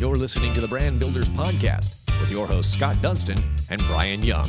You're listening to the Brand Builders Podcast with your hosts, Scott Dunston and Brian Young.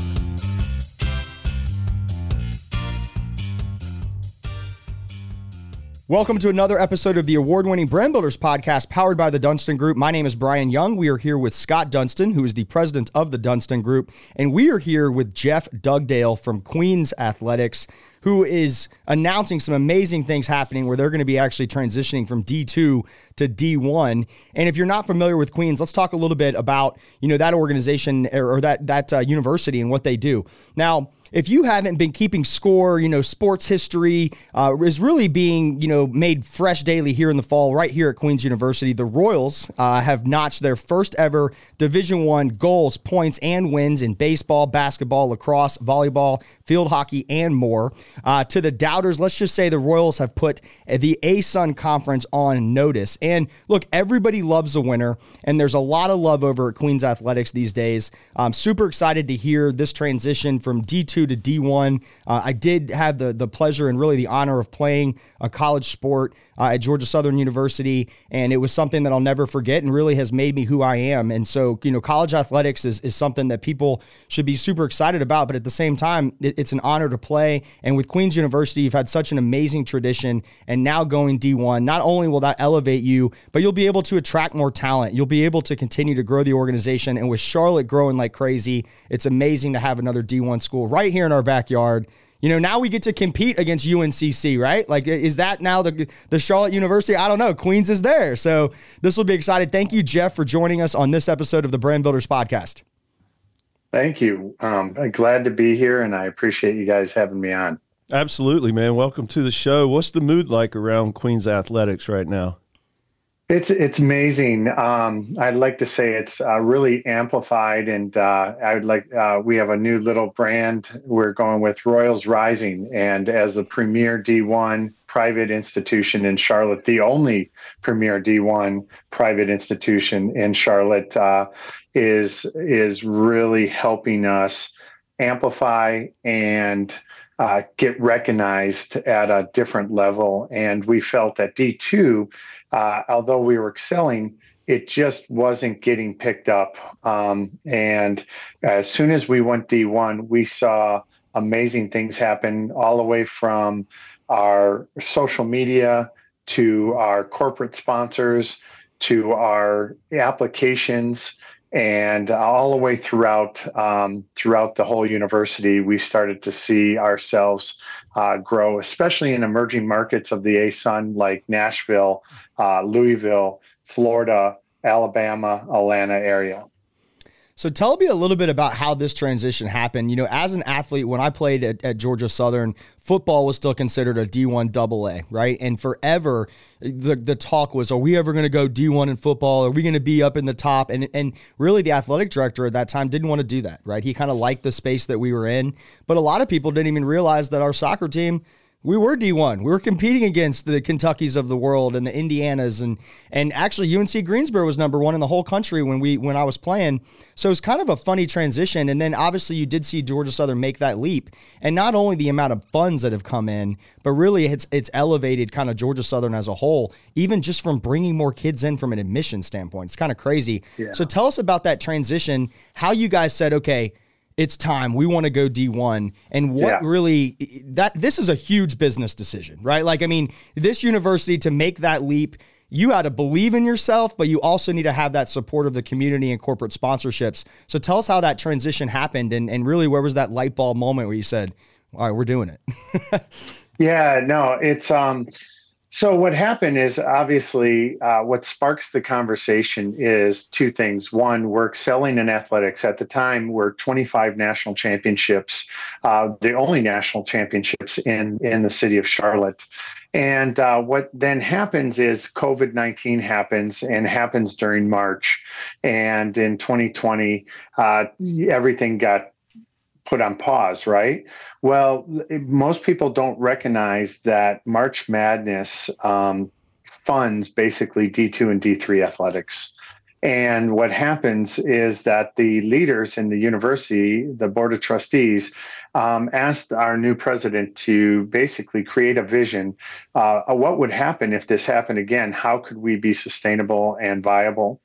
Welcome to another episode of the award winning Brand Builders podcast powered by the Dunston Group. My name is Brian Young. We are here with Scott Dunston, who is the president of the Dunston Group, and we are here with Jeff Dugdale from Queens Athletics who is announcing some amazing things happening where they're going to be actually transitioning from D2 to D1. And if you're not familiar with Queens, let's talk a little bit about, you know, that organization or, or that that uh, university and what they do. Now, if you haven't been keeping score, you know, sports history uh, is really being, you know, made fresh daily here in the fall, right here at Queens University. The Royals uh, have notched their first ever Division One goals, points, and wins in baseball, basketball, lacrosse, volleyball, field hockey, and more. Uh, to the doubters, let's just say the Royals have put the ASUN Conference on notice. And look, everybody loves a winner, and there's a lot of love over at Queens Athletics these days. I'm super excited to hear this transition from D2 to D1. Uh, I did have the the pleasure and really the honor of playing a college sport uh, at Georgia Southern University, and it was something that I'll never forget and really has made me who I am. And so, you know, college athletics is, is something that people should be super excited about, but at the same time, it, it's an honor to play. And with Queens University, you've had such an amazing tradition, and now going D1, not only will that elevate you, but you'll be able to attract more talent. You'll be able to continue to grow the organization. And with Charlotte growing like crazy, it's amazing to have another D1 school right right here in our backyard. You know, now we get to compete against UNCC, right? Like, is that now the the Charlotte University? I don't know. Queens is there, so this will be exciting. Thank you, Jeff, for joining us on this episode of the Brand Builders Podcast. Thank you. Um, glad to be here, and I appreciate you guys having me on. Absolutely, man. Welcome to the show. What's the mood like around Queens athletics right now? It's it's amazing. Um, I'd like to say it's uh, really amplified, and uh, I would like uh, we have a new little brand. We're going with Royals Rising, and as the premier D1 private institution in Charlotte, the only premier D1 private institution in Charlotte, uh, is is really helping us amplify and. Uh, get recognized at a different level. And we felt that D2 uh, although we were excelling, it just wasn't getting picked up. Um, and as soon as we went D1, we saw amazing things happen all the way from our social media to our corporate sponsors to our applications and all the way throughout um, throughout the whole university, we started to see ourselves uh, grow, especially in emerging markets of the ASUN like Nashville, uh, Louisville, Florida, Alabama, Atlanta area. So tell me a little bit about how this transition happened. You know, as an athlete, when I played at, at Georgia Southern, football was still considered a D1 double A, right? And forever the the talk was, are we ever going to go D1 in football? Are we going to be up in the top? And and really the athletic director at that time didn't want to do that, right? He kind of liked the space that we were in, but a lot of people didn't even realize that our soccer team we were D1. We were competing against the Kentuckys of the world and the Indianas and and actually UNC Greensboro was number 1 in the whole country when we when I was playing. So it's kind of a funny transition and then obviously you did see Georgia Southern make that leap. And not only the amount of funds that have come in, but really it's it's elevated kind of Georgia Southern as a whole, even just from bringing more kids in from an admission standpoint. It's kind of crazy. Yeah. So tell us about that transition, how you guys said, "Okay, it's time. We want to go d1 and what yeah. really that this is a huge business decision right? Like i mean this university to make that leap you had to believe in yourself but you also need to have that support of the community and corporate sponsorships. So tell us how that transition happened and, and really where was that light bulb moment where you said all right we're doing it. Yeah no it's um so what happened is obviously uh, what sparks the conversation is two things. One, we're excelling in athletics. At the time, we're 25 national championships, uh, the only national championships in in the city of Charlotte. And uh, what then happens is COVID 19 happens and happens during March. And in 2020, uh, everything got put on pause, right? Well, most people don't recognize that March Madness um, funds basically D2 and D3 athletics. And what happens is that the leaders in the university, the board of trustees, um, asked our new president to basically create a vision. Uh, what would happen if this happened again? How could we be sustainable and viable?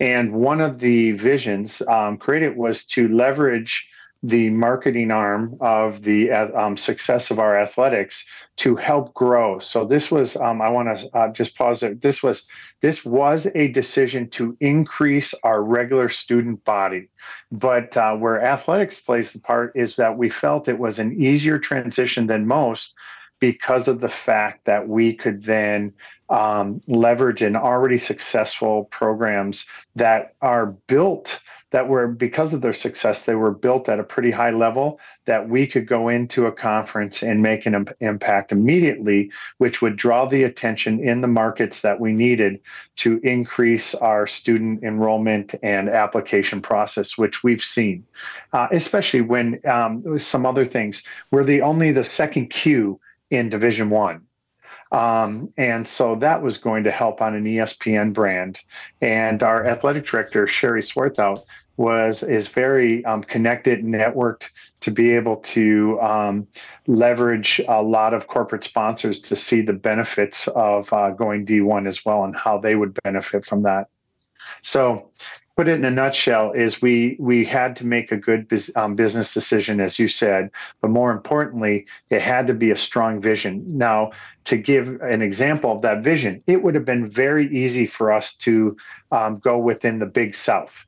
And one of the visions um, created was to leverage the marketing arm of the um, success of our athletics to help grow. So this was um, I want to uh, just pause it. This was this was a decision to increase our regular student body, but uh, where athletics plays the part is that we felt it was an easier transition than most because of the fact that we could then um, leverage an already successful programs that are built that were because of their success they were built at a pretty high level that we could go into a conference and make an impact immediately which would draw the attention in the markets that we needed to increase our student enrollment and application process which we've seen. Uh, especially when um, some other things. We're the only the second queue in division one um, and so that was going to help on an ESPN brand. And our athletic director, Sherry Swarthout, was is very um, connected and networked to be able to um, leverage a lot of corporate sponsors to see the benefits of uh, going D1 as well and how they would benefit from that. So put it in a nutshell is we we had to make a good um, business decision as you said but more importantly it had to be a strong vision. Now to give an example of that vision it would have been very easy for us to um, go within the big south.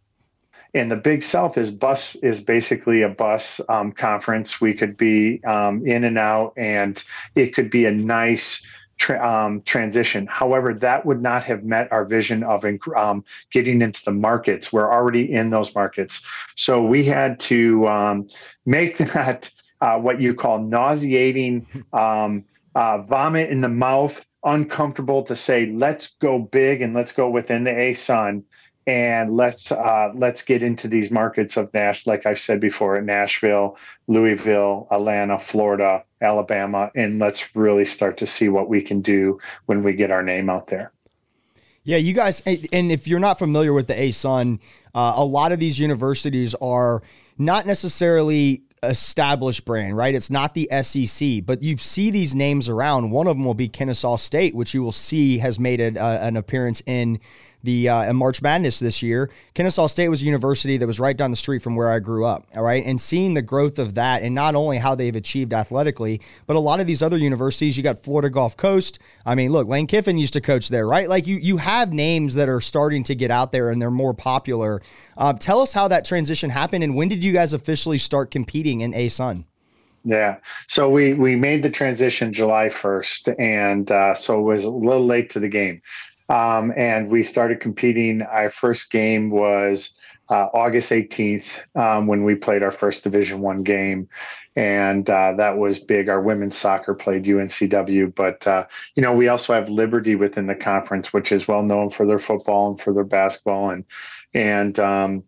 And the big south is bus is basically a bus um, conference. We could be um, in and out and it could be a nice tra- um, transition. However, that would not have met our vision of um, getting into the markets. We're already in those markets. So we had to um, make that uh, what you call nauseating um, uh, vomit in the mouth, uncomfortable to say, let's go big and let's go within the ASUN and let's uh, let's get into these markets of Nash, like I've said before, Nashville, Louisville, Atlanta, Florida, Alabama, and let's really start to see what we can do when we get our name out there. Yeah, you guys, and if you're not familiar with the ASUN, uh, a lot of these universities are not necessarily established brand, right? It's not the SEC, but you see these names around. One of them will be Kennesaw State, which you will see has made a, uh, an appearance in the uh, March Madness this year. Kennesaw State was a university that was right down the street from where I grew up. All right, and seeing the growth of that, and not only how they've achieved athletically, but a lot of these other universities. You got Florida Gulf Coast. I mean, look, Lane Kiffin used to coach there, right? Like you, you have names that are starting to get out there and they're more popular. Uh, tell us how that transition happened, and when did you guys officially start competing in ASUN? Yeah. So we we made the transition July 1st, and uh, so it was a little late to the game. Um, and we started competing. Our first game was uh, August 18th um, when we played our first Division One game, and uh, that was big. Our women's soccer played UNCW, but uh, you know we also have Liberty within the conference, which is well known for their football and for their basketball, and and um,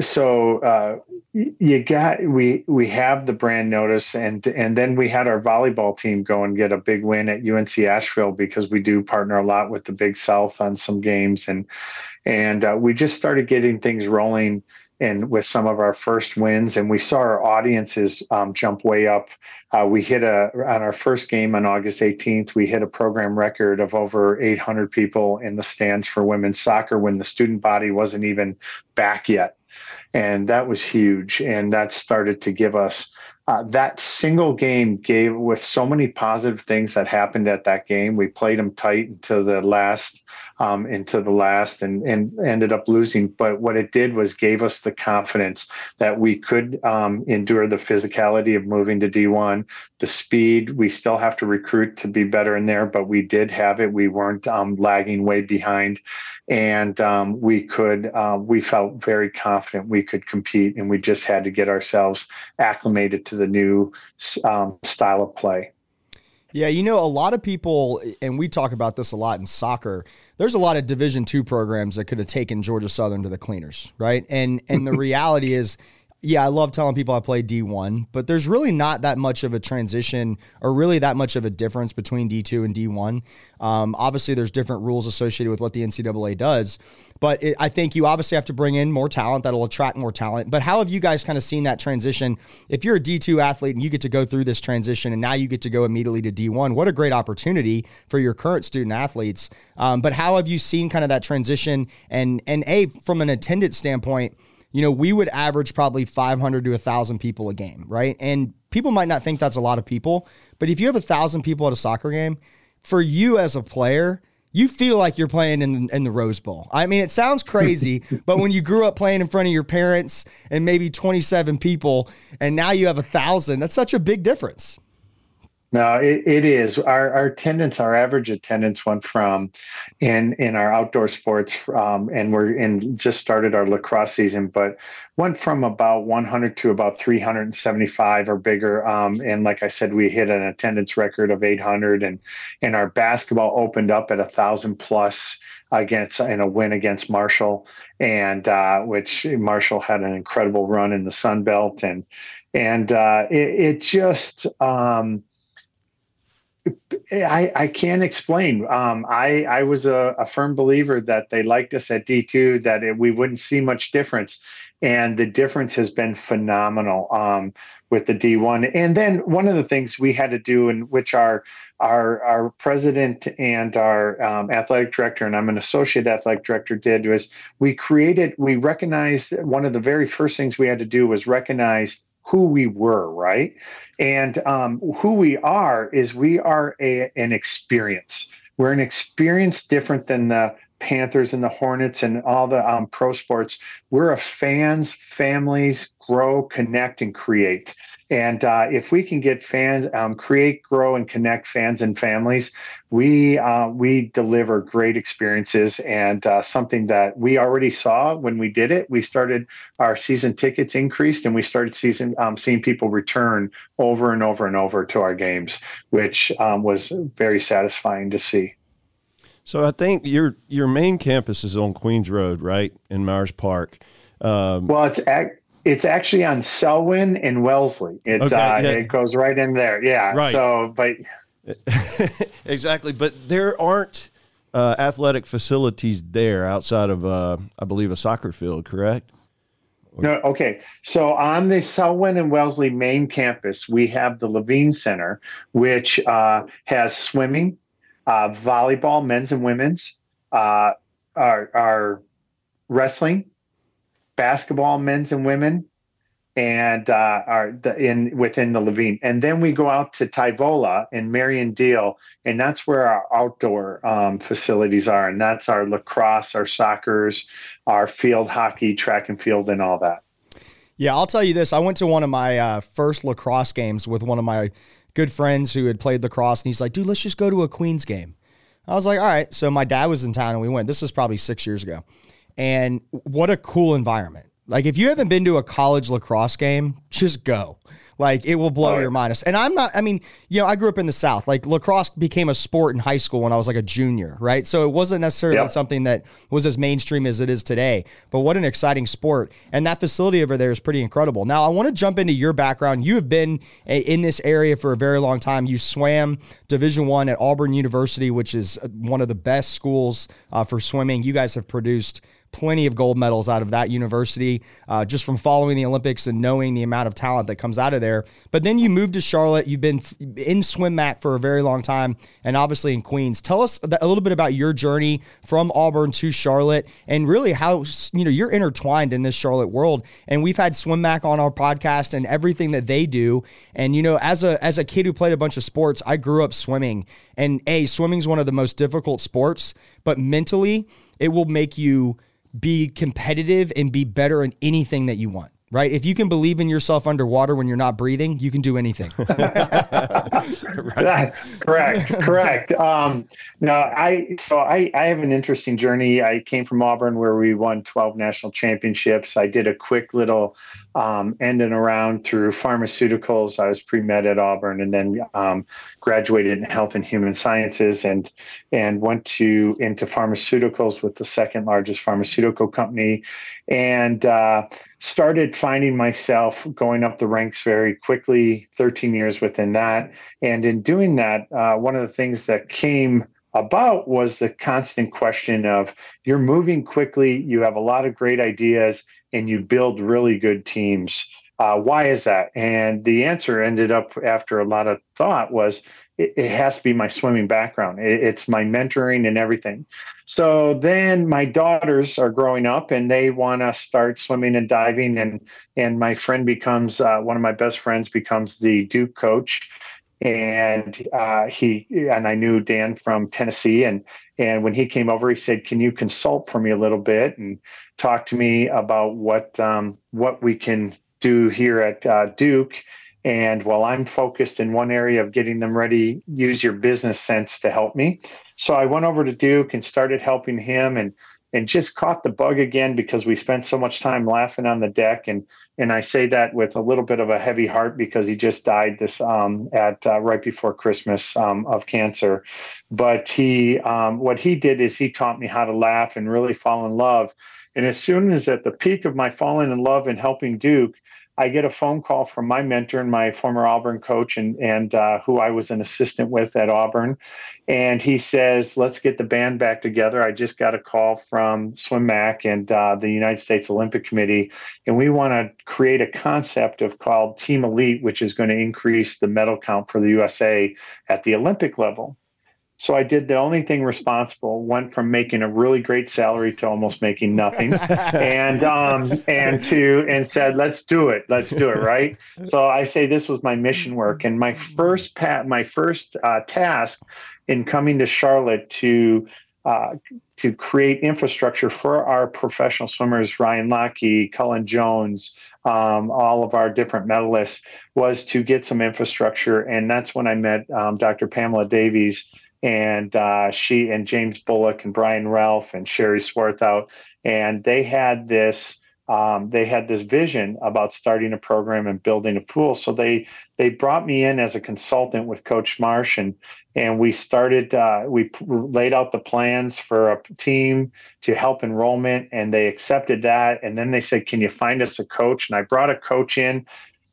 so uh, you got we we have the brand notice and and then we had our volleyball team go and get a big win at UNC Asheville because we do partner a lot with the Big South on some games and and uh, we just started getting things rolling and with some of our first wins and we saw our audiences um, jump way up. Uh, we hit a on our first game on august 18th we hit a program record of over 800 people in the stands for women's soccer when the student body wasn't even back yet and that was huge. And that started to give us uh, that single game gave with so many positive things that happened at that game. We played them tight until the last, um, into the last, and and ended up losing. But what it did was gave us the confidence that we could um, endure the physicality of moving to D1, the speed. We still have to recruit to be better in there, but we did have it. We weren't um, lagging way behind, and um, we could. Uh, we felt very confident we could compete, and we just had to get ourselves acclimated to the new um, style of play. Yeah, you know, a lot of people, and we talk about this a lot in soccer. There's a lot of Division two programs that could have taken Georgia Southern to the cleaners, right? And and the reality is, yeah, I love telling people I play D1, but there's really not that much of a transition or really that much of a difference between D2 and D1. Um, obviously, there's different rules associated with what the NCAA does, but it, I think you obviously have to bring in more talent that'll attract more talent. But how have you guys kind of seen that transition? If you're a D2 athlete and you get to go through this transition and now you get to go immediately to D1, what a great opportunity for your current student athletes. Um, but how have you seen kind of that transition? And, and A, from an attendance standpoint, you know, we would average probably 500 to 1,000 people a game, right? And people might not think that's a lot of people, but if you have a 1,000 people at a soccer game, for you as a player, you feel like you're playing in, in the Rose Bowl. I mean, it sounds crazy, but when you grew up playing in front of your parents and maybe 27 people, and now you have a thousand, that's such a big difference. No, it, it is. Our, our attendance, our average attendance went from in in our outdoor sports, um, and we're in just started our lacrosse season, but went from about 100 to about 375 or bigger. Um, and like I said, we hit an attendance record of 800, and and our basketball opened up at a thousand plus against in a win against Marshall, and uh, which Marshall had an incredible run in the Sun Belt, and and uh, it, it just. Um, I, I can't explain. Um, I, I was a, a, firm believer that they liked us at D2, that it, we wouldn't see much difference. And the difference has been phenomenal um, with the D1. And then one of the things we had to do, in which our our, our president and our um, athletic director, and I'm an associate athletic director, did was we created, we recognized one of the very first things we had to do was recognize who we were, right? And um, who we are is we are a, an experience. We're an experience different than the Panthers and the Hornets and all the um, pro sports. We're a fans, families, grow, connect, and create. And uh, if we can get fans, um, create, grow, and connect fans and families, we uh, we deliver great experiences and uh, something that we already saw when we did it. We started our season tickets increased, and we started season um, seeing people return over and over and over to our games, which um, was very satisfying to see. So I think your your main campus is on Queens Road, right in Myers Park. Um, well, it's it's actually on Selwyn and Wellesley. It okay, uh, yeah. it goes right in there. Yeah. Right. So, but exactly, but there aren't uh, athletic facilities there outside of, uh, I believe, a soccer field. Correct? No. Okay. So on the Selwyn and Wellesley main campus, we have the Levine Center, which uh, has swimming, uh, volleyball, men's and women's, uh, our, our wrestling, basketball, men's and women, and uh, are the, in within the Levine. And then we go out to Tyvola and Marion Diehl, and that's where our outdoor um, facilities are. And that's our lacrosse, our soccer's, our field hockey, track and field, and all that. Yeah, I'll tell you this. I went to one of my uh, first lacrosse games with one of my good friends who had played lacrosse, and he's like, dude, let's just go to a Queens game. I was like, all right. So my dad was in town and we went. This was probably six years ago. And what a cool environment. Like if you haven't been to a college lacrosse game, just go. Like it will blow oh, your mind. And I'm not, I mean, you know, I grew up in the South. Like lacrosse became a sport in high school when I was like a junior, right? So it wasn't necessarily something that was as mainstream as it is today. But what an exciting sport. And that facility over there is pretty incredible. Now, I want to jump into your background. You have been in this area for a very long time. You swam Division One at Auburn University, which is one of the best schools uh, for swimming. You guys have produced plenty of gold medals out of that university uh, just from following the Olympics and knowing the amount of talent that comes out of there. But then you moved to Charlotte. You've been in SwimMac for a very long time and obviously in Queens. Tell us a little bit about your journey from Auburn to Charlotte and really how you know you're intertwined in this Charlotte world. And we've had SwimMac on our podcast and everything that they do. And you know, as a as a kid who played a bunch of sports, I grew up swimming. And a swimming is one of the most difficult sports, but mentally it will make you be competitive and be better in anything that you want right? If you can believe in yourself underwater when you're not breathing, you can do anything. right. correct, correct. Um, no, I so I, I have an interesting journey. I came from Auburn where we won 12 national championships. I did a quick little um, ending around through pharmaceuticals. I was pre med at Auburn, and then um, graduated in health and human sciences, and and went to into pharmaceuticals with the second largest pharmaceutical company, and uh, started finding myself going up the ranks very quickly. Thirteen years within that, and in doing that, uh, one of the things that came about was the constant question of you're moving quickly, you have a lot of great ideas, and you build really good teams. Uh, why is that? And the answer ended up after a lot of thought was it, it has to be my swimming background. It, it's my mentoring and everything. So then my daughters are growing up and they want to start swimming and diving. And and my friend becomes uh, one of my best friends becomes the Duke coach and uh, he and I knew Dan from Tennessee, and and when he came over, he said, "Can you consult for me a little bit and talk to me about what um, what we can do here at uh, Duke?" And while I'm focused in one area of getting them ready, use your business sense to help me. So I went over to Duke and started helping him, and and just caught the bug again because we spent so much time laughing on the deck and and I say that with a little bit of a heavy heart because he just died this um, at uh, right before Christmas um, of cancer. But he, um, what he did is he taught me how to laugh and really fall in love. And as soon as at the peak of my falling in love and helping Duke, I get a phone call from my mentor and my former Auburn coach, and and uh, who I was an assistant with at Auburn, and he says, "Let's get the band back together." I just got a call from SwimMac and uh, the United States Olympic Committee, and we want to create a concept of called Team Elite, which is going to increase the medal count for the USA at the Olympic level. So I did the only thing responsible. Went from making a really great salary to almost making nothing, and um, and to and said, let's do it, let's do it, right? So I say this was my mission work, and my first pat, my first uh, task in coming to Charlotte to uh, to create infrastructure for our professional swimmers, Ryan Lochte, Cullen Jones, um, all of our different medalists, was to get some infrastructure, and that's when I met um, Dr. Pamela Davies and uh, she and James Bullock and Brian Ralph and Sherry Swarthout, and they had this um, they had this vision about starting a program and building a pool. So they they brought me in as a consultant with Coach Marsh, and and we started uh, we laid out the plans for a team to help enrollment, and they accepted that. And then they said, "Can you find us a coach?" And I brought a coach in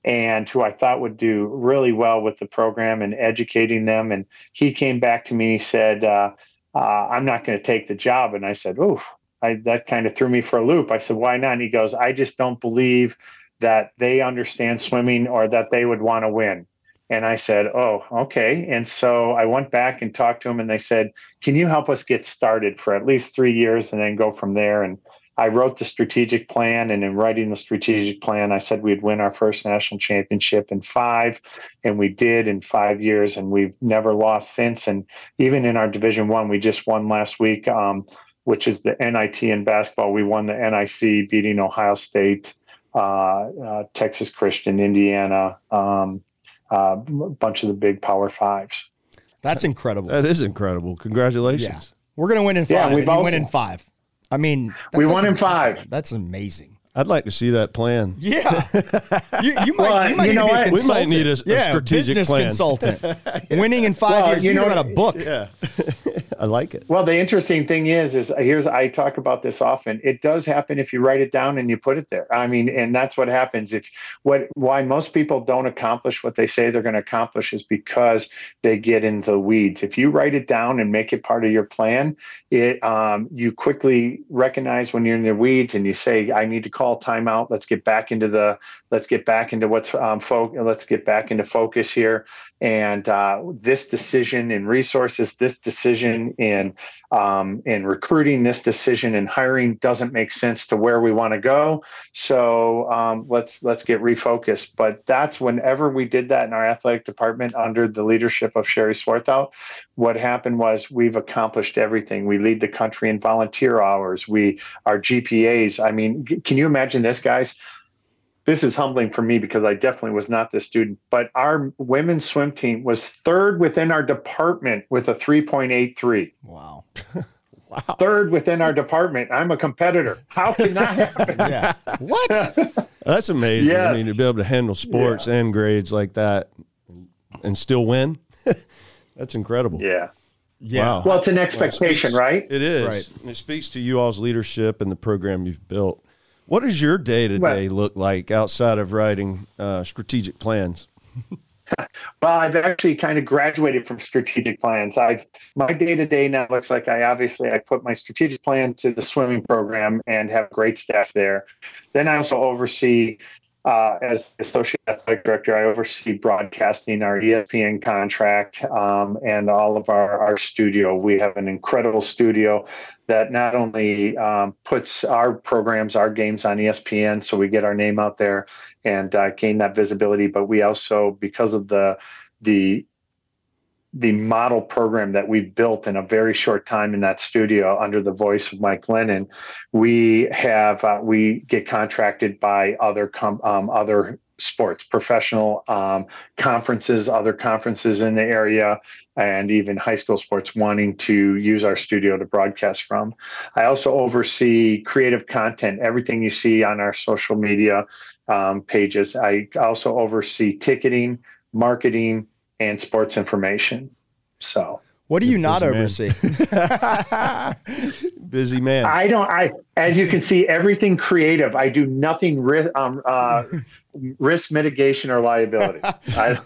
and who I thought would do really well with the program and educating them. And he came back to me, he said, uh, uh, I'm not going to take the job. And I said, Oh, that kind of threw me for a loop. I said, Why not? And he goes, I just don't believe that they understand swimming or that they would want to win. And I said, Oh, okay. And so I went back and talked to him, and they said, Can you help us get started for at least three years and then go from there? And I wrote the strategic plan, and in writing the strategic plan, I said we'd win our first national championship in five, and we did in five years, and we've never lost since. And even in our Division One, we just won last week, um, which is the NIT in basketball. We won the NIC, beating Ohio State, uh, uh, Texas Christian, Indiana, um, uh, a bunch of the big Power Fives. That's incredible. That is incredible. Congratulations. Yeah. We're gonna win in five. Yeah, we've and you also- win in five. I mean, We won in five. That's amazing. I'd like to see that plan. Yeah, you, you might. Well, you might you need know to be a what? We might need a- a strategic business plan. consultant. Winning in five Well, years. you You know- know, got a book. Yeah. I like it. Well, the interesting thing is, is here's I talk about this often. It does happen if you write it down and you put it there. I mean, and that's what happens. If what why most people don't accomplish what they say they're going to accomplish is because they get in the weeds. If you write it down and make it part of your plan, it um, you quickly recognize when you're in the weeds and you say, "I need to call timeout. Let's get back into the let's get back into what's um, fo- let's get back into focus here." And uh, this decision in resources, this decision in um, in recruiting, this decision in hiring doesn't make sense to where we want to go. So um, let's let's get refocused. But that's whenever we did that in our athletic department under the leadership of Sherry Swarthout, what happened was we've accomplished everything. We lead the country in volunteer hours. We our GPAs. I mean, can you imagine this, guys? This is humbling for me because I definitely was not this student, but our women's swim team was third within our department with a 3.83. Wow. wow. Third within our department. I'm a competitor. How can that happen? Yeah. what? That's amazing. I Yes. mean, to be able to handle sports and grades like that and still win, that's incredible. Yeah. Yeah. Wow. Well, it's an expectation, speaks- right? It is. Right. And It speaks to you all's leadership and the program you've built. What does your day to day look like outside of writing uh, strategic plans? Well, I've actually kind of graduated from strategic plans. I've my day to day now looks like I obviously I put my strategic plan to the swimming program and have great staff there. Then I also oversee uh, as associate athletic director, I oversee broadcasting our ESPN contract um, and all of our, our studio. We have an incredible studio that not only um, puts our programs, our games on ESPN, so we get our name out there and uh, gain that visibility, but we also, because of the the the model program that we built in a very short time in that studio under the voice of Mike Lennon, we have uh, we get contracted by other com- um, other sports, professional um, conferences, other conferences in the area, and even high school sports wanting to use our studio to broadcast from. I also oversee creative content, everything you see on our social media um, pages. I also oversee ticketing, marketing, and sports information. So What do you not busy man. oversee? Busy man. I don't. I as you can see, everything creative. I do nothing risk um, uh, risk mitigation or liability. I,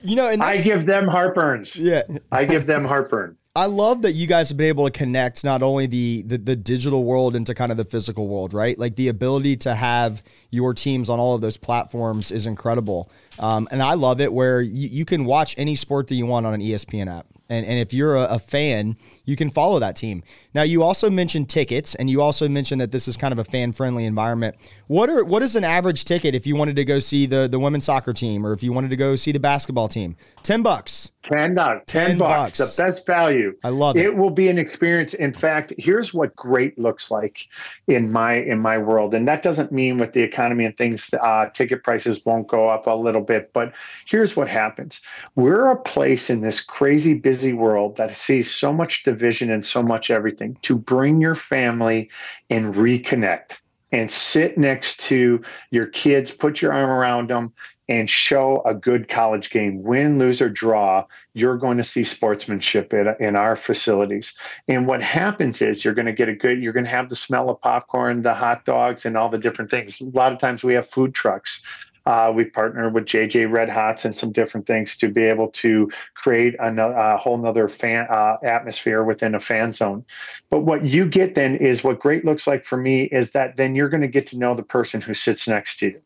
you know, and I give them heartburns. yeah. I give them heartburn. I love that you guys have been able to connect not only the, the the digital world into kind of the physical world, right? Like the ability to have your teams on all of those platforms is incredible. Um, and I love it where you, you can watch any sport that you want on an ESPN app. And, and if you're a, a fan, you can follow that team. Now, you also mentioned tickets, and you also mentioned that this is kind of a fan friendly environment. What are what is an average ticket if you wanted to go see the the women's soccer team, or if you wanted to go see the basketball team? Ten bucks. Ten dollars, 10 ten bucks, bucks. the best value. I love it. It will be an experience. In fact, here's what great looks like in my in my world, and that doesn't mean with the economy and things, uh, ticket prices won't go up a little bit. But here's what happens: we're a place in this crazy busy world that sees so much division and so much everything. To bring your family and reconnect and sit next to your kids, put your arm around them, and show a good college game, win, lose, or draw, you're going to see sportsmanship in, in our facilities. And what happens is you're going to get a good, you're going to have the smell of popcorn, the hot dogs, and all the different things. A lot of times we have food trucks. Uh, we partner with JJ Red Hots and some different things to be able to create a, whole nother fan uh, atmosphere within a fan zone. But what you get then is what great looks like for me is that then you're going to get to know the person who sits next to you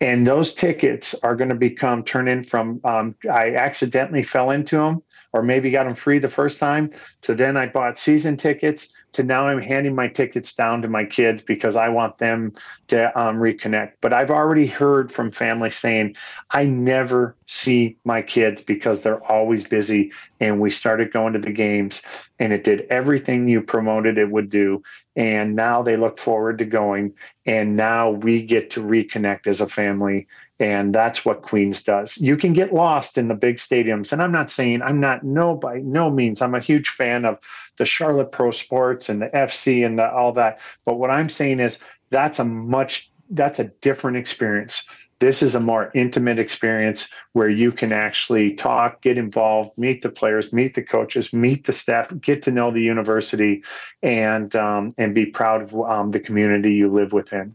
and those tickets are going to become turned in from um, i accidentally fell into them or maybe got them free the first time to then i bought season tickets to now i'm handing my tickets down to my kids because i want them to um, reconnect. But i've already heard from families saying i never see my kids because they're always busy. And we started going to the games and it did everything you promoted it would do. And now they look forward to going and now we get to reconnect as a family. And that's what queens does. You can get lost in the big stadiums and i'm not saying i'm not no by no means i'm a huge fan of the charlotte pro sports and the fc and the, all that but what i'm saying is that's a much that's a different experience this is a more intimate experience where you can actually talk, get involved, meet the players, meet the coaches, meet the staff, get to know the university, and um, and be proud of um, the community you live within.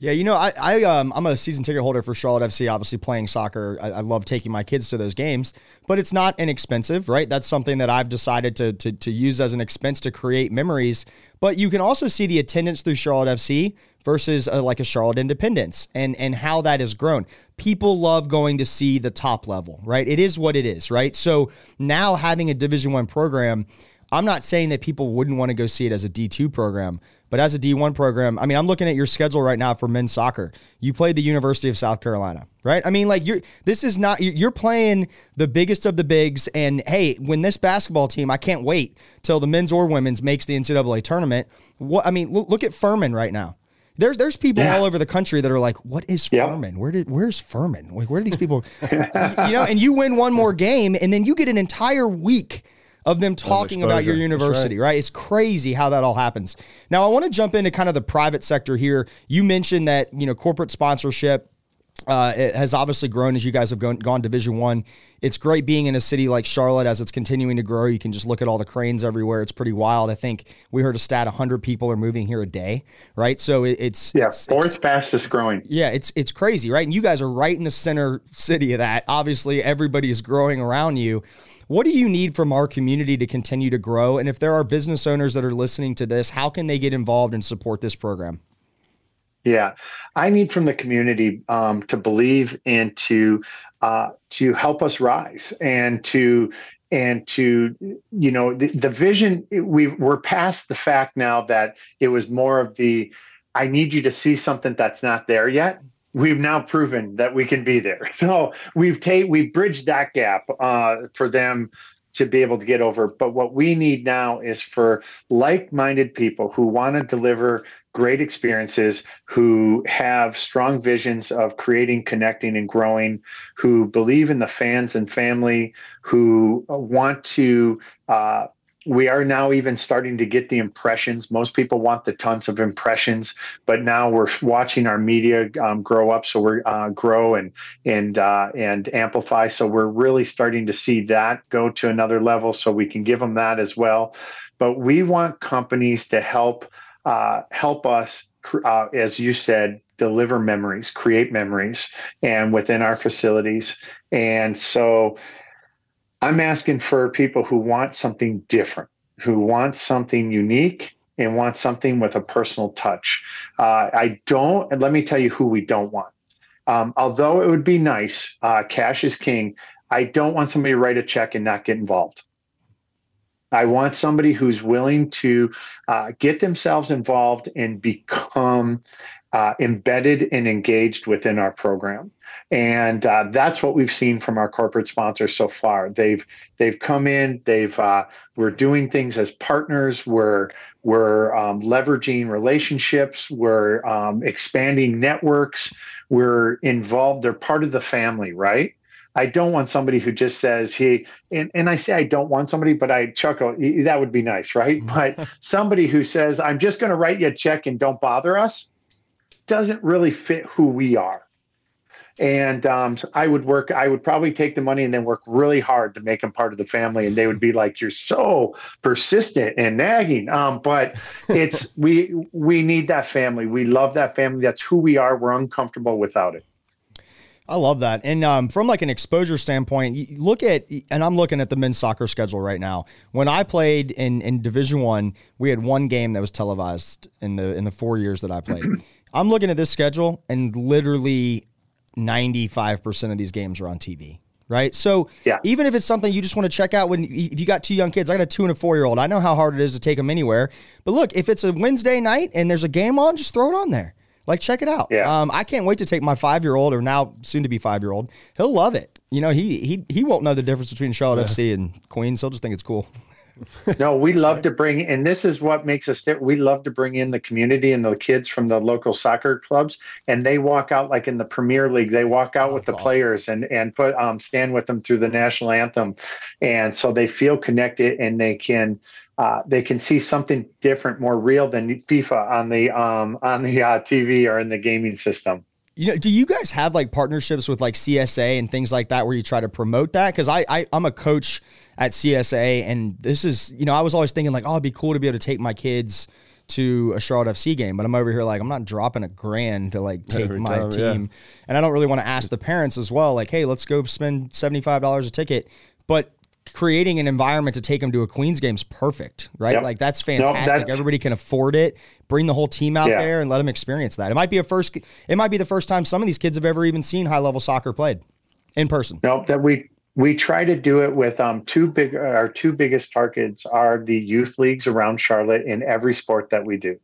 Yeah, you know, I, I um, I'm a season ticket holder for Charlotte FC. Obviously, playing soccer, I, I love taking my kids to those games, but it's not inexpensive, right? That's something that I've decided to, to to use as an expense to create memories. But you can also see the attendance through Charlotte FC versus uh like a Charlotte Independence, and and how that has grown. People love going to see the top level, right? It is what it is, right? So now having a Division One program. I'm not saying that people wouldn't want to go see it as a D2 program, but as a D1 program, I mean, I'm looking at your schedule right now for men's soccer. You played the University of South Carolina, right? I mean, like you're this is not you're playing the biggest of the bigs and hey, when this basketball team, I can't wait till the men's or women's makes the NCAA tournament. What I mean, look, look at Furman right now. There's there's people Yeah. all over the country that are like, what is Yep. Furman? Where did where's Furman? Like where do these people you know, and you win one more game and then you get an entire week of them talking about your university, right. right. It's crazy how that all happens. Now, I want to jump into kind of the private sector here. You mentioned that, you know, corporate sponsorship uh, it has obviously grown as you guys have gone, gone Division One. It's great being in a city like Charlotte as it's continuing to grow. You can just look at all the cranes everywhere. It's pretty wild. I think we heard a stat: 100 people are moving here a day, right? So it, it's yeah, it's, fourth it's, fastest growing. Yeah, it's it's crazy, right? And you guys are right in the center city of that. Obviously, everybody is growing around you. What do you need from our community to continue to grow? And if there are business owners that are listening to this, how can they get involved and support this program? Yeah, I need from the community um, to believe and to uh, to help us rise and to and to you know the, the vision. We we're past the fact now that it was more of the I need you to see something that's not there yet. We've now proven that we can be there. So we've take we've bridged that gap uh, for them to be able to get over. But what we need now is for like minded people who want to deliver great experiences, who have strong visions of creating, connecting, and growing, who believe in the fans and family, who want to uh, we are now even starting to get the impressions. Most people want the tons of impressions, but now we're watching our media um, grow up. So we're uh, grow and and uh, and amplify. So we're really starting to see that go to another level. So we can give them that as well. But we want companies to help uh, help us, uh, as you said, deliver memories, create memories, and within our facilities. And so I'm asking for people who want something different, who want something unique and want something with a personal touch. Uh, I don't, and let me tell you who we don't want. Um, although it would be nice, uh, cash is king. I don't want somebody to write a check and not get involved. I want somebody who's willing to uh, get themselves involved and become uh, embedded and engaged within our program and uh, that's what we've seen from our corporate sponsors so far. They've they've come in. They've uh, we're doing things as partners. We're we're um, leveraging relationships. We're um, expanding networks. We're involved. They're part of the family, right? I don't want somebody who just says he and, and I say I don't want somebody, but I chuckle. That would be nice, right? but somebody who says I'm just going to write you a check and don't bother us doesn't really fit who we are and um, so I would work. I would probably take the money and then work really hard to make them part of the family. And they would be like, "You're so persistent and nagging." Um, but it's we we need that family. We love that family. That's who we are. We're uncomfortable without it. I love that. And um, from like an exposure standpoint, look at and I'm looking at the men's soccer schedule right now. When I played in in Division One, we had one game that was televised in the in the four years that I played. I'm looking at this schedule, and literally 95% of these games are on TV. Right. So yeah. even if it's something you just want to check out when if you got two young kids, I got a two and a four year old. I know how hard it is to take them anywhere. But look, if it's a Wednesday night and there's a game on, just throw it on there. Like check it out. Yeah. Um, I can't wait to take my five year old or now soon to be five year old. He'll love it. You know, he he he won't know the difference between Charlotte yeah. FC and Queens. He'll just think it's cool. No, we love to bring, and this is what makes us. We love to bring in the community and the kids from the local soccer clubs, and they walk out like in the Premier League. They walk out oh, with the awesome. players and and put um, stand with them through the national anthem, and so they feel connected and they can. Uh, they can see something different, more real than FIFA on the um, on the uh, TV or in the gaming system. You know, do you guys have like partnerships with like CSA and things like that where you try to promote that? Because I, I I'm a coach at CSA, and this is you know I was always thinking like oh it'd be cool to be able to take my kids to a Charlotte FC game, but I'm over here like I'm not dropping a grand to like take Every my time, team, yeah. and I don't really want to ask the parents as well like hey let's go spend seventy five dollars a ticket, but creating an environment to take them to a Queens game is perfect, right? Yep. Like that's fantastic. that's, Everybody can afford it. Bring the whole team out yeah. there and let them experience that. It might be a first. It might be the first time some of these kids have ever even seen high level soccer played in person. Nope. That we we try to do it with um, two big. Our two biggest targets are the youth leagues around Charlotte in every sport that we do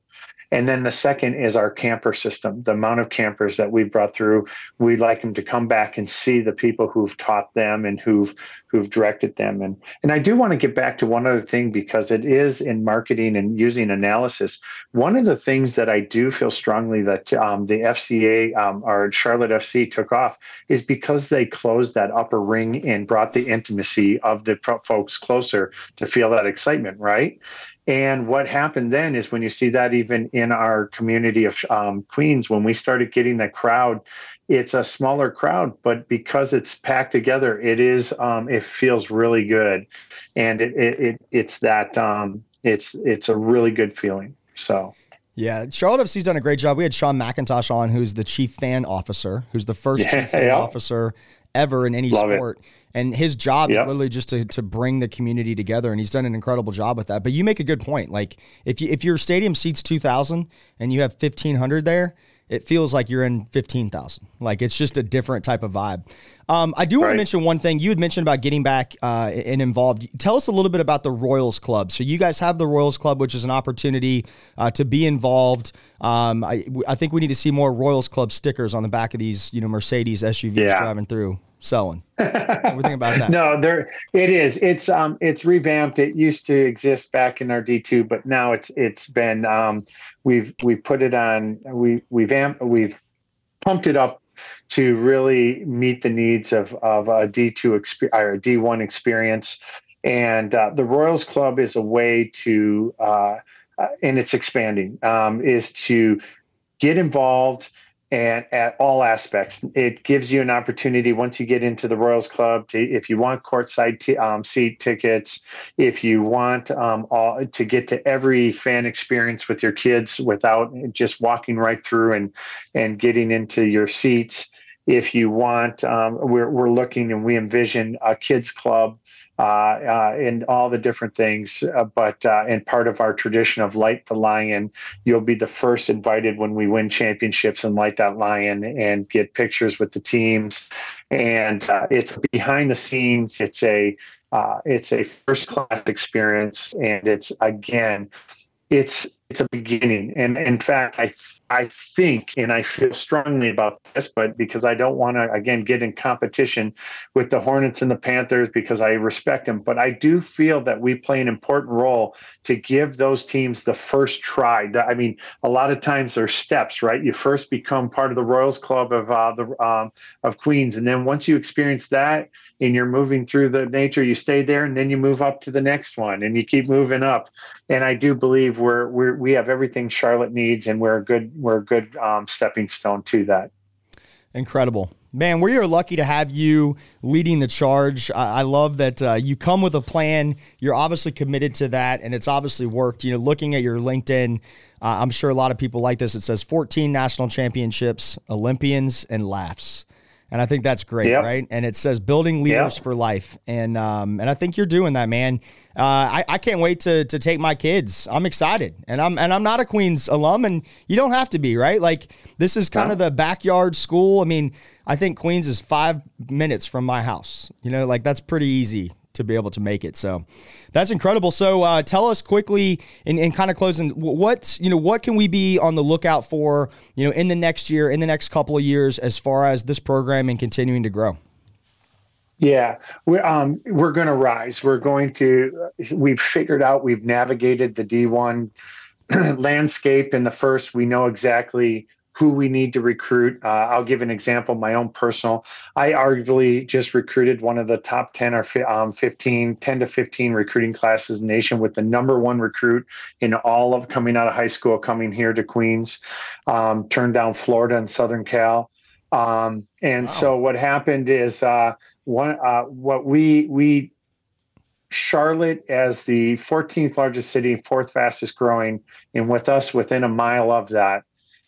And then the second is our camper system, the amount of campers that we brought through. We'd like them to come back and see the people who've taught them and who've who've directed them. And and I do want to get back to one other thing because it is in marketing and using analysis. One of the things that I do feel strongly that um, the FCA um, or Charlotte FC took off is because they closed that upper ring and brought the intimacy of the folks closer to feel that excitement, right? And what happened then is when you see that even in our community of um, Queens, when we started getting the crowd, it's a smaller crowd, but because it's packed together, it is um, it feels really good, and it, it, it it's that um, it's it's a really good feeling. So. Yeah, Charlotte FC's done a great job. We had Sean McIntosh on, who's the chief fan officer, who's the first yeah, chief fan yeah. officer ever in any Love sport. It. And his job is literally just to, to bring the community together, and he's done an incredible job with that. But you make a good point. Like if you if your stadium seats two thousand and you have fifteen hundred there, it feels like you're in 15,000. Like it's just a different type of vibe. Um, I do want right. to mention one thing. You had mentioned about getting back uh, and involved. Tell us a little bit about the Royals Club. So you guys have the Royals Club, which is an opportunity uh, to be involved. Um, I, I think we need to see more Royals Club stickers on the back of these, you know, Mercedes SUVs yeah. driving through selling. Everything about that. no, there it is. It's um it's revamped. It used to exist back in our D2, but now it's it's been um we've we've put it on we we've amp, we've pumped it up to really meet the needs of of a D2 experience or a D1 experience. And uh, the Royals Club is a way to uh, uh, and it's expanding um, is to get involved and at all aspects. It gives you an opportunity once you get into the Royals Club to, if you want courtside t- um, seat tickets, if you want um, all, to get to every fan experience with your kids without just walking right through and and getting into your seats. If you want, um, we're we're looking and we envision a kids club uh, uh, and all the different things. Uh, but uh, and part of our tradition of light the lion, you'll be the first invited when we win championships and light that lion and get pictures with the teams. And it's behind the scenes. It's a uh, it's a first class experience, and it's again, it's it's a beginning. And in fact, I I think, and I feel strongly about this, but because I don't want to, again, get in competition with the Hornets and the Panthers because I respect them, but I do feel that we play an important role to give those teams the first try. I mean, a lot of times there's steps, right? You first become part of the Royals Club of uh, the um, of Queens, and then once you experience that, and you're moving through the nature, you stay there, and then you move up to the next one, and you keep moving up. And I do believe we're, we're we have everything Charlotte needs, and we're a good we're a good um, stepping stone to that. Incredible. Man, we are lucky to have you leading the charge. I, I love that uh, you come with a plan. You're obviously committed to that, and it's obviously worked. You know, looking at your LinkedIn, uh, I'm sure a lot of people like this. It says 14 national championships, Olympians, and laughs and I think that's great, yep. right? And it says building leaders yep. for life, and um, and I think you're doing that, man. Uh, I, I can't wait to to take my kids. I'm excited, and I'm and I'm not a Queens alum, and you don't have to be, right? Like this is kind no. of the backyard school. I mean, I think Queens is five minutes from my house. You know, like that's pretty easy to be able to make it. So that's incredible. So uh, tell us quickly and, and kind of closing what you know what can we be on the lookout for you know in the next year in the next couple of years as far as this program and continuing to grow. Yeah, we're um, we're going to rise. We're going to. We've figured out. We've navigated the D one landscape in the first. We know exactly who we need to recruit. Uh, I'll give an example, my own personal. I arguably just recruited one of the top 10 or um, 15, 10 to 15 recruiting classes in the nation with the number one recruit in all of coming out of high school, coming here to Queens, um, turned down Florida and Southern Cal. Um, and wow. so what happened is uh, one, uh, what we, we, Charlotte as the 14th largest city, fourth fastest growing, and with us within a mile of that,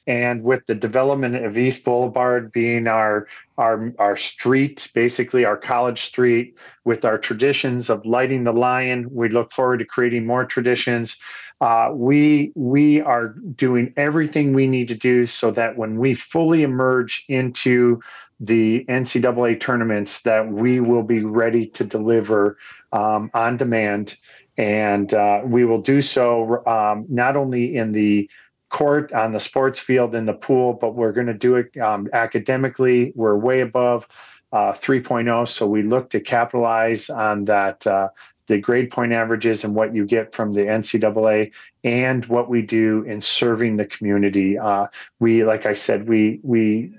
and with the development of East Boulevard being our our our street, basically our college street, with our traditions of lighting the lion, we look forward to creating more traditions. Uh, we we are doing everything we need to do so that when we fully emerge into the NCAA tournaments, that we will be ready to deliver um, on demand, and uh, we will do so um, not only in the court, on the sports field, in the pool, but we're going to do it um, academically. We're way above uh, 3.0, so we look to capitalize on that. Uh, the grade point averages and what you get from the NCAA and what we do in serving the community. Uh, we, like I said, we we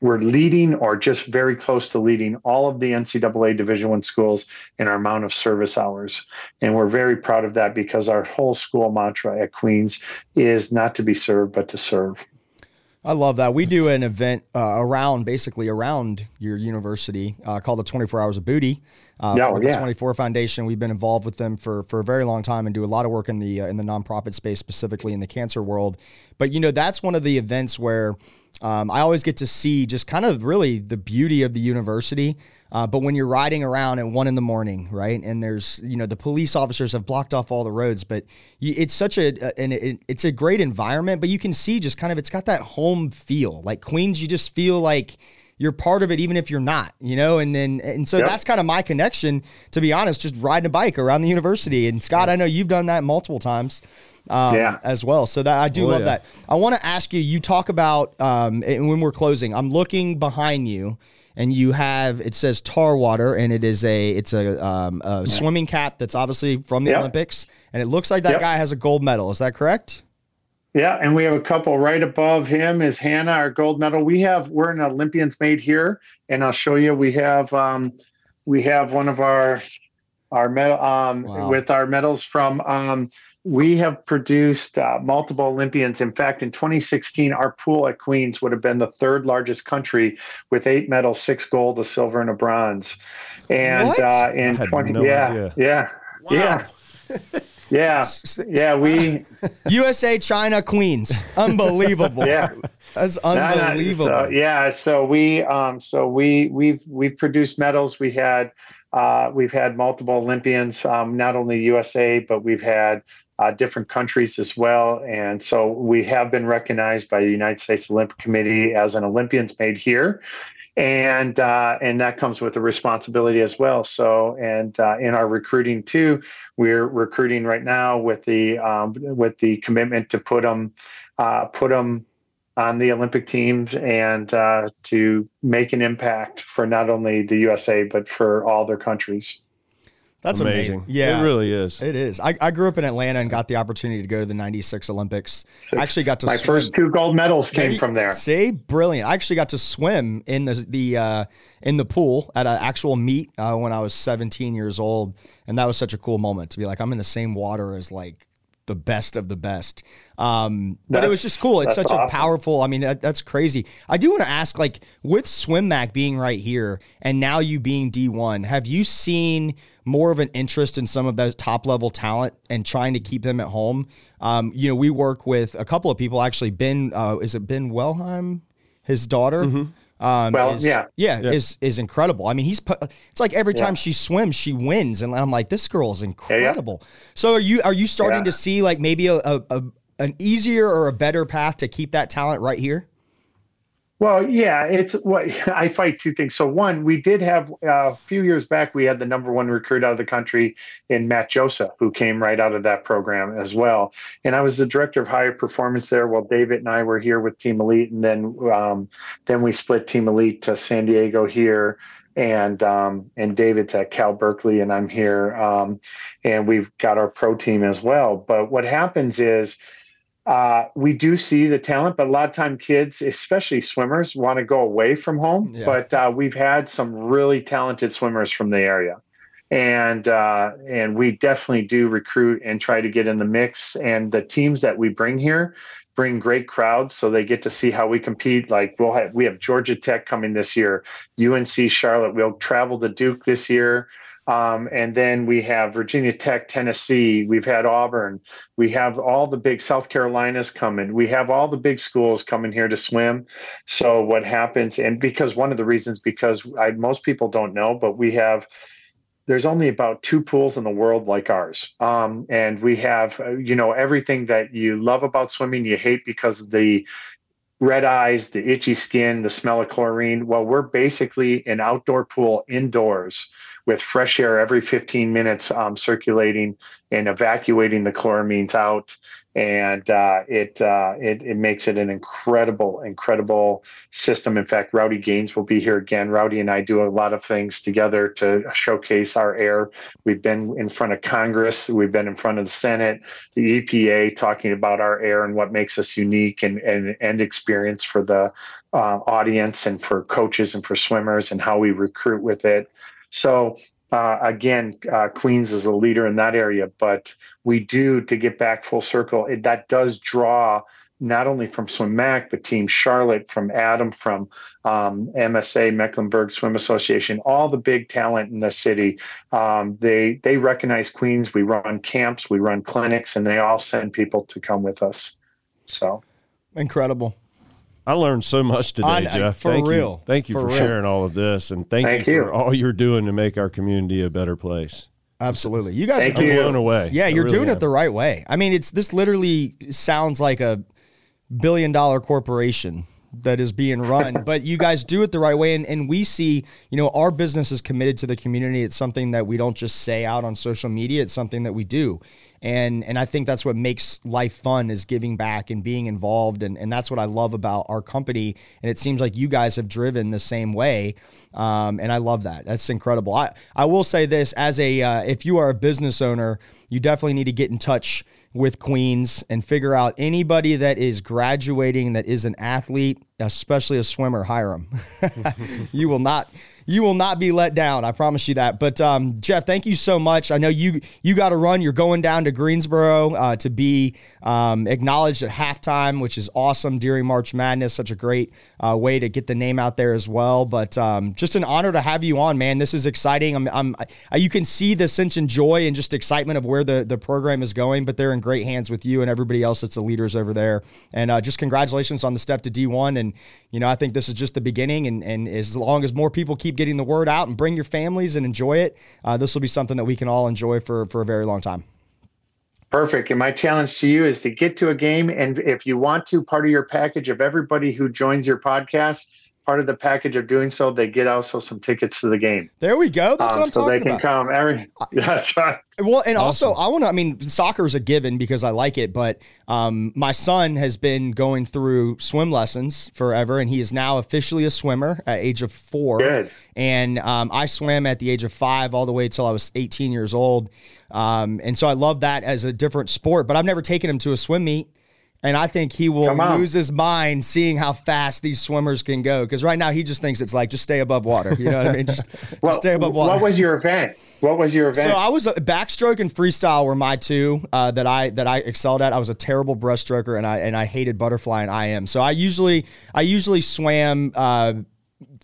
we're leading or just very close to leading all of the NCAA Division One schools in our amount of service hours, and we're very proud of that because our whole school mantra at Queens is not to be served but to serve. I love that. We do an event uh, around, basically around your university, uh, called the 24 Hours of Booty. Uh, yeah, with yeah. the 24 Foundation, we've been involved with them for for a very long time and do a lot of work in the uh, in the nonprofit space, specifically in the cancer world. But you know, that's one of the events where um, I always get to see just kind of really the beauty of the university. Uh, but when you're riding around at one in the morning, right, and there's you know the police officers have blocked off all the roads, but you, it's such a and it, it's a great environment. But you can see just kind of it's got that home feel. Like Queens, you just feel like you're part of it even if you're not, you know? And then and so yep. that's kind of my connection, to be honest, just riding a bike around the university. And Scott, I know you've done that multiple times um, yeah. as well. So that I do oh, love yeah. that. I want to ask you. You talk about um, when we're closing. I'm looking behind you, and you have it says tar water, and it is a it's a, um, a yeah. swimming cap that's obviously from the yep. Olympics, and it looks like that yep. guy has a gold medal. Is that correct? Yeah, and we have a couple right above him is Hannah, our gold medal. We have we're an Olympians made here, and I'll show you. We have um, we have one of our our medal um, wow. with our medals from um, we have produced uh, multiple Olympians. In fact, in 2016, our pool at Queens would have been the third largest country with eight medals, six gold, a silver, and a bronze. And uh, in 20, no yeah, idea. yeah, wow. yeah. Yeah, yeah, we USA, China, Queens, unbelievable. yeah, that's unbelievable. So, yeah, so we, um, so we, we've we've produced medals. We had, uh, we've had multiple Olympians, um, not only USA, but we've had uh, different countries as well. And so we have been recognized by the United States Olympic Committee as an Olympians made here. And uh, and that comes with a responsibility as well. So and uh, in our recruiting too, we're recruiting right now with the um, with the commitment to put them uh, put them on the Olympic teams and uh, to make an impact for not only the USA but for all their countries. That's amazing. amazing. Yeah, it really is. It is. I, I grew up in Atlanta and got the opportunity to go to the '96 Olympics. Six. I actually got to my swim. first two gold medals came Maybe, from there. See, brilliant. I actually got to swim in the the uh, in the pool at an actual meet uh, when I was 17 years old, and that was such a cool moment to be like I'm in the same water as like the best of the best. Um, but it was just cool. It's such awesome. a powerful. I mean, that, that's crazy. I do want to ask, like, with SwimMac being right here and now you being D1, have you seen more of an interest in some of those top level talent and trying to keep them at home? Um, you know, we work with a couple of people. Actually, Ben, uh, is it Ben Wellheim? His daughter. Mm-hmm. Um, well, is, yeah. yeah, yeah, is is incredible. I mean, he's it's like every time yeah. she swims, she wins, and I'm like, this girl is incredible. Yeah, so are you are you starting to see like maybe a, a, a an easier or a better path to keep that talent right here? Well, yeah, it's what I fight two things. So one, we did have uh, a few years back, we had the number one recruit out of the country in Matt Joseph, who came right out of that program as well. And I was the director of higher performance there while David and I were here with Team Elite, and then um, then we split Team Elite to San Diego here. And um, and David's at Cal Berkeley, and I'm here, um, and we've got our pro team as well. But what happens is uh, we do see the talent, but a lot of time kids, especially swimmers, want to go away from home. Yeah. But uh, we've had some really talented swimmers from the area, and uh, and we definitely do recruit and try to get in the mix. And the teams that we bring here bring great crowds, so they get to see how we compete. Like we'll have we have Georgia Tech coming this year, UNC Charlotte. We'll travel to Duke this year. Um, and then we have Virginia Tech, Tennessee. We've had Auburn. We have all the big South Carolinas coming. We have all the big schools coming here to swim. So what happens? And because one of the reasons, because I, most people don't know, but we have there's only about two pools in the world like ours. Um, and we have, uh, you know, everything that you love about swimming, you hate because of the red eyes, the itchy skin, the smell of chlorine. Well, we're basically an outdoor pool indoors with fresh air every 15 minutes um, circulating and evacuating the chloramines out and uh, it, uh, it it makes it an incredible, incredible system. In fact, Rowdy Gaines will be here again. Rowdy and I do a lot of things together to showcase our air. We've been in front of Congress, we've been in front of the Senate, the EPA, talking about our air and what makes us unique and and end experience for the uh, audience and for coaches and for swimmers and how we recruit with it. So uh, again, uh, Queens is a leader in that area, but we do to get back full circle. It, that does draw not only from Swim Mac, but Team Charlotte, from Adam, from um, MSA, Mecklenburg Swim Association, all the big talent in the city. Um, they they recognize Queens. We run camps, we run clinics, and they all send people to come with us. So incredible. I learned so much today, On- Jeff. for thank real. You. Thank you For for, sharing all of this, and thank, Thank you, you. for all you're doing to make our community a better place. Absolutely. You guys Thank are I'm you. doing blown away. Yeah, I you're really doing am. it the right way. I mean, it's this literally sounds like a billion dollar corporation that is being run, but you guys do it the right way. And, and we see, you know, our business is committed to the community. It's something that we don't just say out on social media. It's something that we do. And, and I think that's what makes life fun is giving back and being involved. And, and that's what I love about our company. And it seems like you guys have driven the same way. Um, and I love that. That's incredible. I, I will say this as a, uh, if you are a business owner, you definitely need to get in touch with Queens and figure out anybody that is graduating that is an athlete, especially a swimmer, hire them. you will not you will not be let down. I promise you that. But um, Jeff, thank you so much. I know you you got to run. You're going down to Greensboro uh, to be um, acknowledged at halftime, which is awesome during March Madness. Such a great uh, way to get the name out there as well. But um, just an honor to have you on, man. This is exciting. I'm, I'm I, you can see the sense and joy and just excitement of where the the program is going. But they're in great hands with you and everybody else that's the leaders over there. And uh, just congratulations on the step to D1. And you know, I think this is just the beginning. And and as long as more people keep getting the word out and bring your families and enjoy it, uh, this will be something that we can all enjoy for for a very long time. Perfect. And my challenge to you is to get to a game. And if you want to, part of your package of everybody who joins your podcast, part of the package of doing so, they get also some tickets to the game. There we go. That's Um, what I'm so they can about. come every. That's right. Well, and also I want to. I mean, soccer is a given because I like it, but um, my son has been going through swim lessons forever, and he is now officially a swimmer at age of four. Good. And um, I swam at the age of five all the way till I was 18 years old, um, and so I love that as a different sport. But I've never taken him to a swim meet. And I think he will lose his mind seeing how fast these swimmers can go. Because right now he just thinks it's like just stay above water. You know what I mean? Just, Well, just stay above water. What was your event? What was your event? So I was a backstroke and freestyle were my two uh, that I that I excelled at. I was a terrible breaststroker and I and I hated butterfly and IM. So I usually I usually swam uh,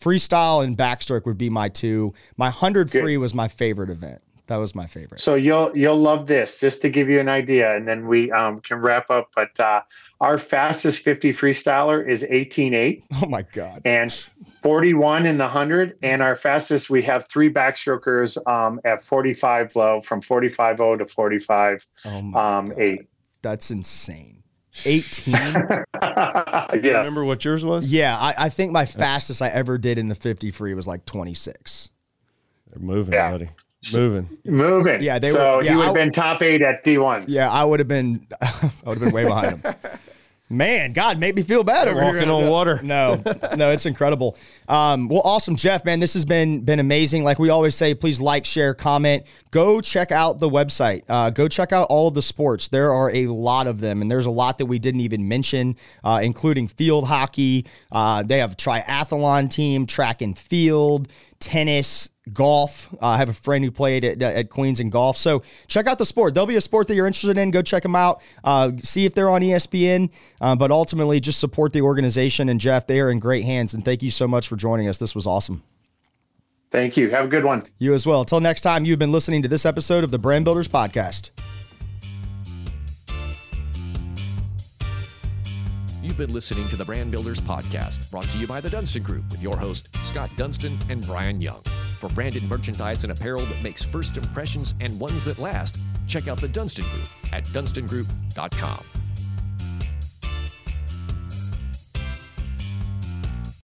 freestyle and backstroke would be my two. My hundred free was my favorite event. That was my favorite. So you'll you'll love this. Just to give you an idea, and then we um, can wrap up. But uh, our fastest 50 freestyler is 18.8 Oh my god. and 41 in the 100. And our fastest, we have three backstrokers um, at 45 low from 45.0 to 45 Oh um, 8. That's insane. 18. yes. Remember what yours was? yeah, I, I think my fastest I ever did in the 50 free was like 26. They're moving, Yeah. buddy. Moving. Moving. Yeah, they so were- yeah, you would have been top eight at D1s. Yeah, I would have been I would have been way behind him. Man, God, made me feel bad over here. Walking on water. No, no, it's incredible. Um, well, awesome, Jeff, man. This has been been amazing. Like we always say, please like, share, comment. Go check out the website. Uh, go check out all of the sports. There are a lot of them, and there's a lot that we didn't even mention, uh, including field hockey. Uh, they have a triathlon team, track and field, tennis, golf. Uh, I have a friend who played at, at Queens in golf. So check out the sport. There'll be a sport that you're interested in. Go check them out. Uh, see if they're on ESPN. Uh, but ultimately, just support the organization. And Jeff, they are in great hands. And thank you so much for joining us. This was awesome. Thank you. Have a good one. You as well. Until next time, you've been listening to this episode of the Brand Builders Podcast. You've been listening to the Brand Builders Podcast, brought to you by the Dunston Group with your host, Scott Dunston and Brian Young. For branded merchandise and apparel that makes first impressions and ones that last, check out the Dunston Group at dunstongroup.com.